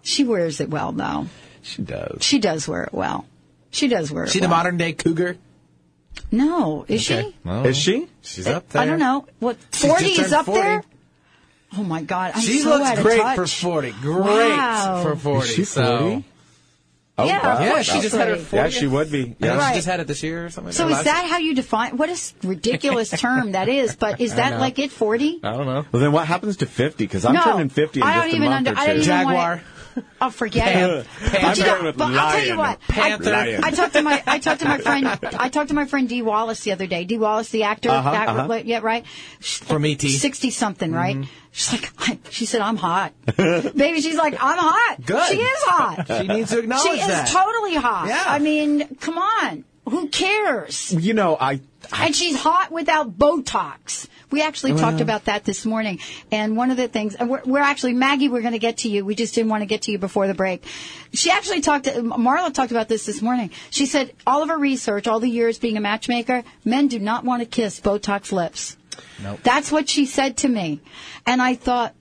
She wears it well, though. She does. She does wear it well. She does wear it. She the modern day cougar. No, is Okay. she? Well, Is she? She's up there. I don't know. What forty is up 40. there? Oh my God! I'm she so looks out of great touch. for 40. Great Wow. for 40. Is she so- 40? Oh, Yeah, wow. Yeah, she she's just had her 40th. Yeah, she would be. I think Yeah. she just had it this year or something. So or is last- that how you define? What a ridiculous term that is! But is that like it? Forty? I don't know. Well, then what happens to 50? Because I'm No, turning 50 in I just don't a even month under- or I don't two. even wanna- Jaguar. Oh, forget it. I'm But you married know, with but I'll tell you what. Panther. Lion. I talked to my I talked to my friend I talked to my friend Dee Wallace the other day. Dee Wallace, the actor, Uh-huh, that- uh-huh. yeah, right. From E.T.. sixty something, right? Mm-hmm. She's like, I, she said, I'm hot, baby. She's like, I'm hot. Good. She is hot. She needs to acknowledge she that. is totally hot. Yeah. I mean, come on. Who cares? You know, I. And she's hot without Botox. We actually talked about that this morning. And one of the things, and we're, we're actually, Maggie, we're going to get to you. We just didn't want to get to you before the break. She actually talked, Marla talked about this this morning. She said, all of her research, all the years being a matchmaker, men do not want to kiss Botox lips. Nope. That's what she said to me. And I thought,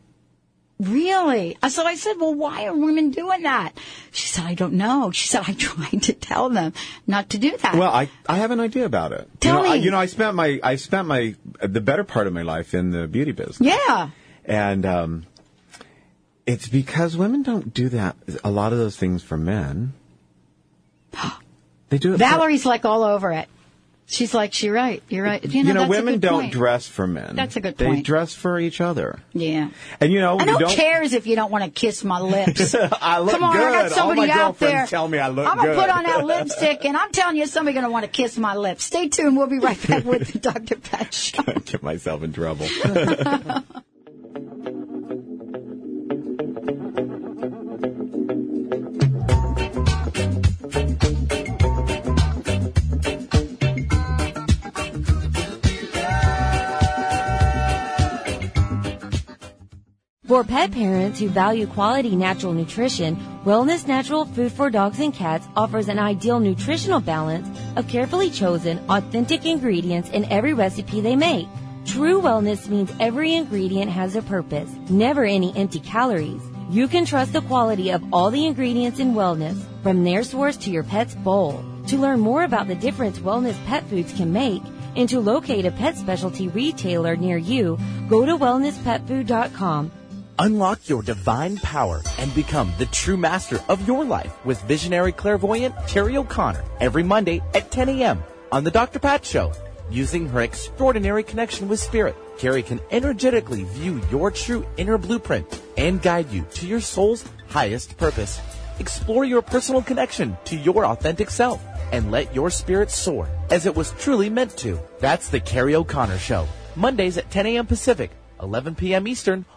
Really? Uh, So I said, well, why are women doing that? She said, I don't know. She said, I tried to tell them not to do that. Well, I, I have an idea about it. Tell you know, I, me. you know, I spent my I spent my the better part of my life in the beauty business. yeah. And um, it's because women don't do that. A lot of those things for men. They do it. for- Valerie's like all over it. She's like, you're right. You're right. You know, that's a women don't point. dress for men. That's a good point. They dress for each other. Yeah. And you know, And you who don't. cares if you don't want to kiss my lips? I look Come on, good. I got somebody All my out there. tell me I look I'm gonna good. put on that lipstick, and I'm telling you, somebody's gonna want to kiss my lips. Stay tuned. We'll be right back with Dr. Pat Show. Get myself in trouble. For pet parents who value quality natural nutrition, Wellness Natural Food for Dogs and Cats offers an ideal nutritional balance of carefully chosen, authentic ingredients in every recipe they make. True wellness means every ingredient has a purpose, never any empty calories. You can trust the quality of all the ingredients in wellness, from their source to your pet's bowl. To learn more about the difference wellness pet foods can make, and to locate a pet specialty retailer near you, go to wellnesspetfood.com. Unlock your divine power and become the true master of your life with visionary clairvoyant Terry O'Connor every Monday at 10 a.m. on The Dr. Pat Show. Using her extraordinary connection with spirit, Carrie can energetically view your true inner blueprint and guide you to your soul's highest purpose. Explore your personal connection to your authentic self and let your spirit soar as it was truly meant to. That's the Carrie O'Connor Show. Mondays at 10 a.m. Pacific, 11 p.m. Eastern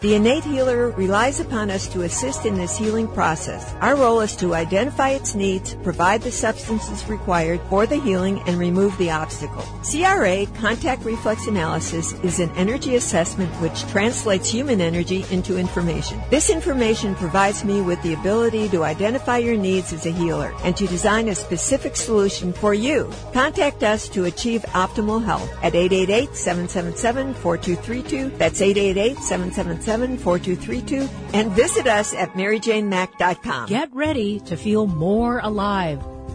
The innate healer relies upon us to assist in this healing process. Our role is to identify its needs, provide the substances required for the healing, and remove the obstacle. CRA, contact reflex analysis, is an energy assessment which translates human energy into information. This information provides me with the ability to identify your needs as a healer and to design a specific solution for you. Contact us to achieve optimal health at 888-777-4232. That's 888-777-4232 and visit us at maryjanemack.com. Get ready to feel more alive.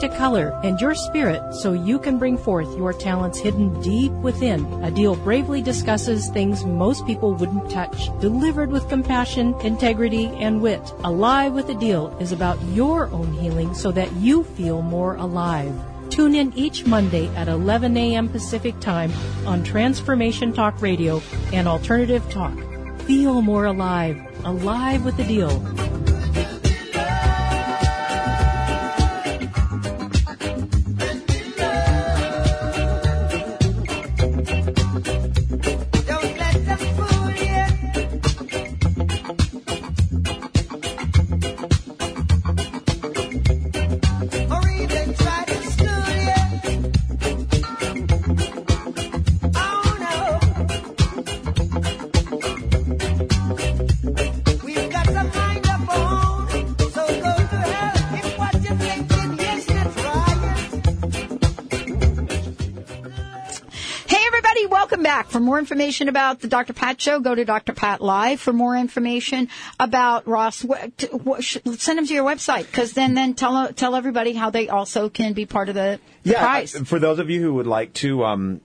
to color, and your spirit so you can bring forth your talents hidden deep within. Adil bravely discusses things most people wouldn't touch, delivered with compassion, integrity, and wit. Alive with Adil is about your own healing so that you feel more alive. Tune in each Monday at 11 a.m. Pacific Time on Transformation Talk Radio and Alternative Talk. Feel more alive. Alive with the deal. For more information about the Dr. Pat Show, go to Dr. Pat Live. For more information about Ross, send them to your website because then, then tell, tell everybody how they also can be part of the, the Yeah, prize. for those of you who would like to um,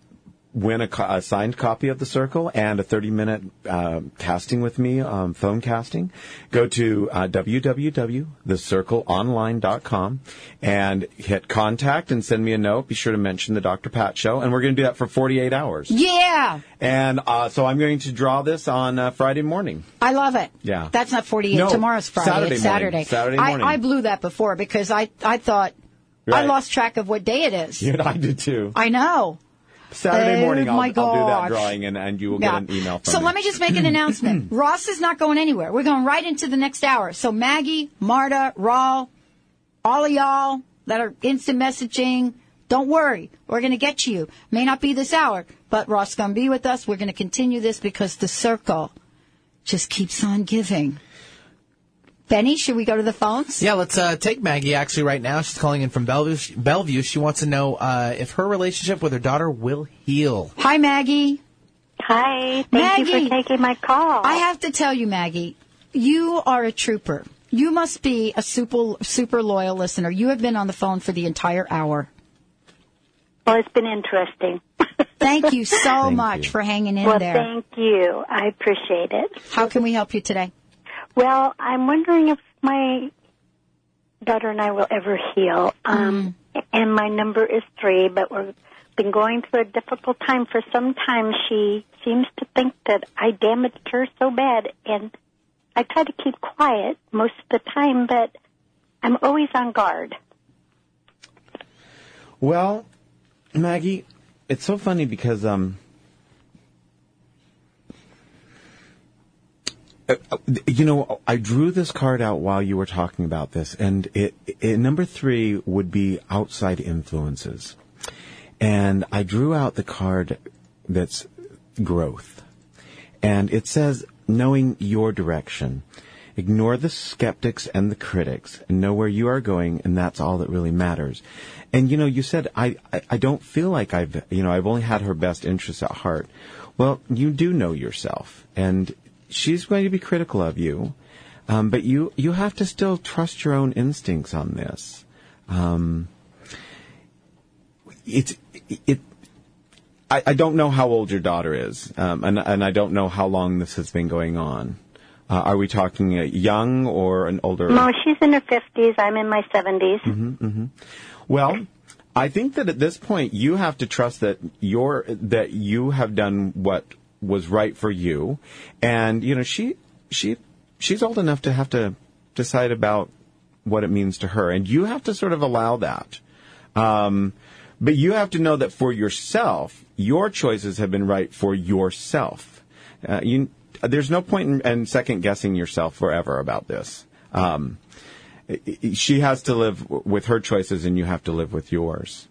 win a, co- a signed copy of The Circle and a 30-minute uh, casting with me, um, phone casting, go to uh, www.thecircleonline.com and hit contact and send me a note. Be sure to mention the Dr. Pat Show, and we're going to do that for 48 hours. Yeah, And uh, so I'm going to draw this on uh, Friday morning. I love it. Yeah. That's not 48. No, Tomorrow's Friday. Saturday it's. Saturday. Saturday I, morning. I blew that before because I, I thought I lost track of what day it is. Yeah, I did too. I know. Saturday Oh, morning, I'll, I'll do that drawing, and, and you will Yeah. get an email from So me. let me just make an announcement. Ross is not going anywhere. We're going right into the next hour. So Maggie, Marta, Raul, all of y'all that are instant messaging, don't worry. We're going to get you. May not be this hour, but Ross is going to be with us. We're going to continue this because the circle just keeps on giving. Benny, should we go to the phones? Yeah, let's uh, take Maggie actually right now. She's calling in from Bellevue. Bellevue. She wants to know uh, if her relationship with her daughter will heal. Hi, Maggie. Hi. Thank Maggie, you for taking my call. I have to tell you, Maggie, you are a trooper. You must be a super super loyal listener. You have been on the phone for the entire hour. Well, it's been interesting. Thank you so much for hanging in well, there. thank you. I appreciate it. How can we help you today? Well, I'm wondering if my daughter and I will ever heal. Um, And my number is three, but we've been going through a difficult time for some time. She seems to think that I damaged her so bad, and I try to keep quiet most of the time, but I'm always on guard. Well, Maggie, it's so funny because um, uh, uh, you know, I drew this card out while you were talking about this, and it, it number three would be outside influences, and I drew out the card that's growth, and it says knowing your direction. Ignore the skeptics and the critics and know where you are going, and that's all that really matters. And you know, you said I, I, I don't feel like I've you know I've only had her best interests at heart. Well, you do know yourself, and she's going to be critical of you, um, but you you have to still trust your own instincts on this. Um, it's it. I, I don't know how old your daughter is, um, and and I don't know how long this has been going on. Uh, are we talking uh, young or an older? No, she's in her 50s. I'm in my 70s. hmm hmm Well, I think that at this point you have to trust that you're that you have done what was right for you, and you know she she she's old enough to have to decide about what it means to her, and you have to sort of allow that. Um, but you have to know that for yourself, your choices have been right for yourself. Uh, you, there's no point in, in second guessing yourself forever about this. Um, she has to live with her choices, and you have to live with yours.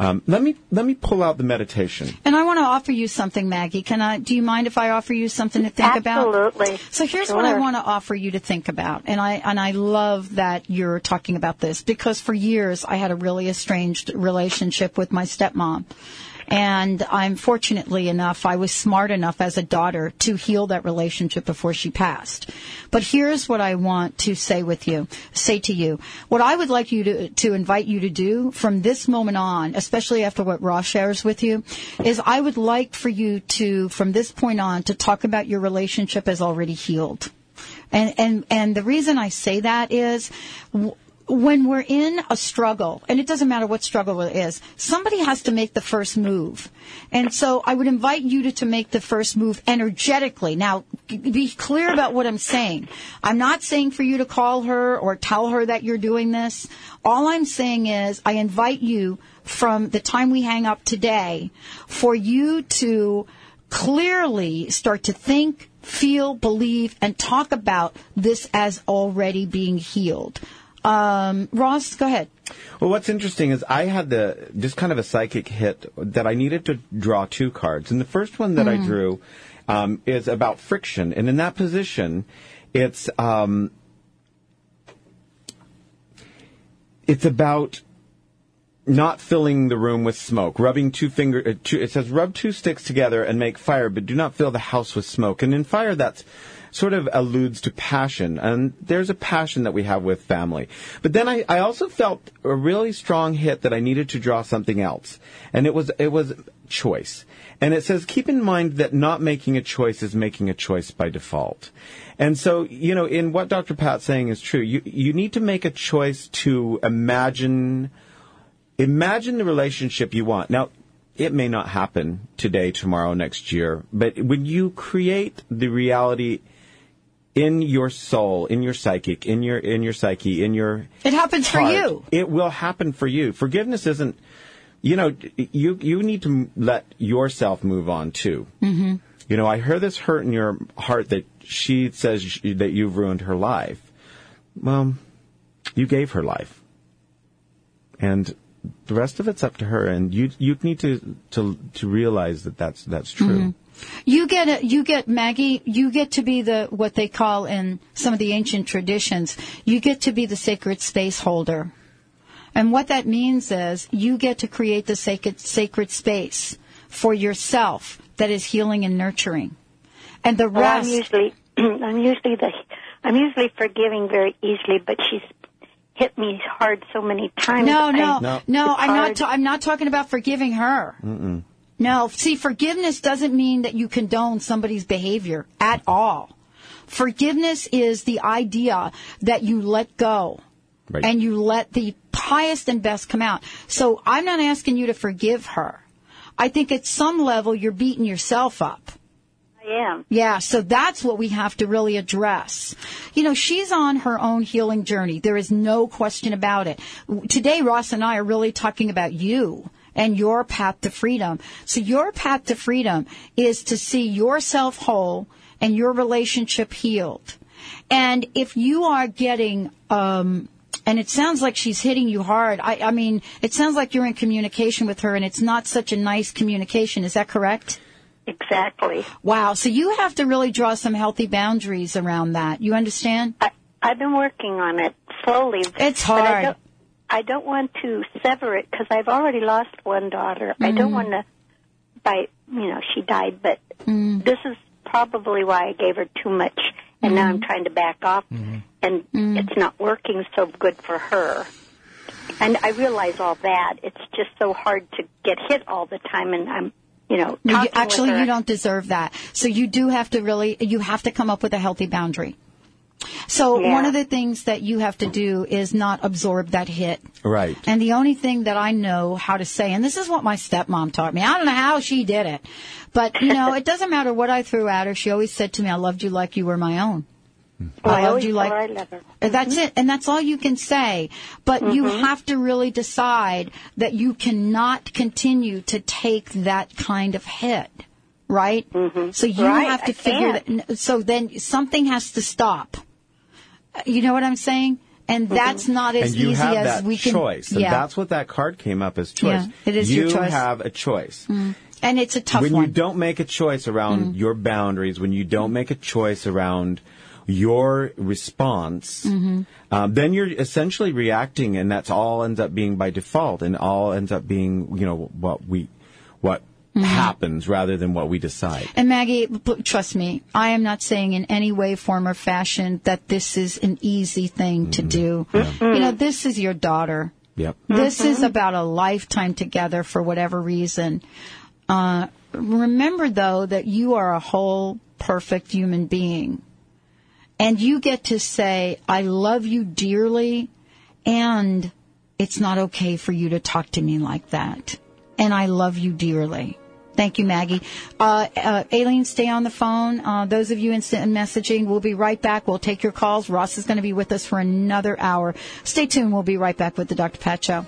Um, let me let me pull out the meditation. And I want to offer you something, Maggie. Can I? Do you mind if I offer you something to think about? Absolutely. So here's what I want to offer you to think about, and I and I love that you're talking about this because for years I had a really estranged relationship with my stepmom. And I'm fortunately enough, I was smart enough as a daughter to heal that relationship before she passed. But here's what I want to say with you, say to you. What I would like you to, to invite you to do from this moment on, especially after what Ross shares with you, is I would like for you to, from this point on, to talk about your relationship as already healed. And, and, and the reason I say that is, when we're in a struggle, and it doesn't matter what struggle it is, somebody has to make the first move. And so I would invite you to, to make the first move energetically. Now, be clear about what I'm saying. I'm not saying for you to call her or tell her that you're doing this. All I'm saying is I invite you from the time we hang up today for you to clearly start to think, feel, believe, and talk about this as already being healed. Um, Ross, go ahead. Well, what's interesting is I had the just kind of a psychic hit that I needed to draw two cards, and the first one that I Mm. drew um, is about friction, and in that position, it's um, it's about not filling the room with smoke. Rubbing two finger, uh, two, it says rub two sticks together and make fire, but do not fill the house with smoke. And in fire, that's sort of alludes to passion, and there's a passion that we have with family. But then I, I also felt a really strong hit that I needed to draw something else, and it was it was choice. And it says keep in mind that not making a choice is making a choice by default. And so, you know, in what Dr. Pat's saying is true. You you need to make a choice to imagine imagine the relationship you want. Now, it may not happen today, tomorrow, next year, but when you create the reality in your soul, in your psychic, in your in your psyche, in your It happens for you. It will happen for you. Forgiveness isn't you know, you you need to let yourself move on too. Mm-hmm. You know, I heard this hurt in your heart that she says sh- that you've ruined her life. Well, you gave her life, and the rest of it's up to her. And you you need to to to realize that that's that's true. Mhm. You get a, you get Maggie. You get to be the what they call in some of the ancient traditions. You get to be the sacred space holder, and what that means is you get to create the sacred sacred space for yourself that is healing and nurturing, and the Well, I'm usually I'm usually the I'm usually forgiving very easily, but she's hit me hard so many times. no, no, I- no, it's I'm not. Ta- I'm not talking about forgiving her. Mm-mm. No, see, forgiveness doesn't mean that you condone somebody's behavior at all. Forgiveness is the idea that you let go. Right. And you let the highest and best come out. So I'm not asking you to forgive her. I think at some level you're beating yourself up. I am. Yeah, so that's what we have to really address. You know, she's on her own healing journey. There is no question about it. Today, Ross and I are really talking about you and your path to freedom. So your path to freedom is to see yourself whole and your relationship healed. And if you are getting, um, and it sounds like she's hitting you hard. I, I mean, it sounds like you're in communication with her and it's not such a nice communication. Is that correct? Exactly. Wow. So you have to really draw some healthy boundaries around that. You understand? I, I've been working on it slowly. It's hard. Don't, I don't want to sever it because I've already lost one daughter. I don't Mm. want to, by you know, she died, but Mm. this is probably why I gave her too much, and now Mm-hmm. I'm trying to back off, and it's not working so good for her. And I realize all that. It's just so hard to get hit all the time, and I'm, you know, You- actually, you don't deserve that. So you do have to really, you have to come up with a healthy boundary. So Yeah. one of the things that you have to do is not absorb that hit. Right. And the only thing that I know how to say, and this is what my stepmom taught me. I don't know how she did it, but you know, it doesn't matter what I threw at her. She always said to me, "I loved you like you were my own." Well, I loved you like I love her. That's it. And that's all you can say. But you Mhm. have to really decide that you cannot continue to take that kind of hit. Right? So you Right, have to I figure can't. that. So then something has to stop. You know what I'm saying? and that's not as and you easy have as that we can. choice, and yeah, that's what that card came up as choice. Yeah, it is you your choice. You have a choice. Mm. and it's a tough when one. When you don't make a choice around Mm. your boundaries, when you don't make a choice around your response, Mhm. um, then you're essentially reacting, and that's all ends up being by default, and all ends up being, you know, what we, what Mhm. happens rather than what we decide. And Maggie, p- trust me, I am not saying in any way, form, or fashion that this is an easy thing to do. You know, this is your daughter. Yep. This is about a lifetime together for whatever reason. Uh, remember, though, that you are a whole, perfect human being. And you get to say, I love you dearly, and it's not okay for you to talk to me like that. And I love you dearly. Thank you, Maggie. Uh, uh, Aileen, stay on the phone. Uh, those of you instant messaging, we'll be right back. We'll take your calls. Ross is going to be with us for another hour. Stay tuned. We'll be right back with the Dr. Pat Show.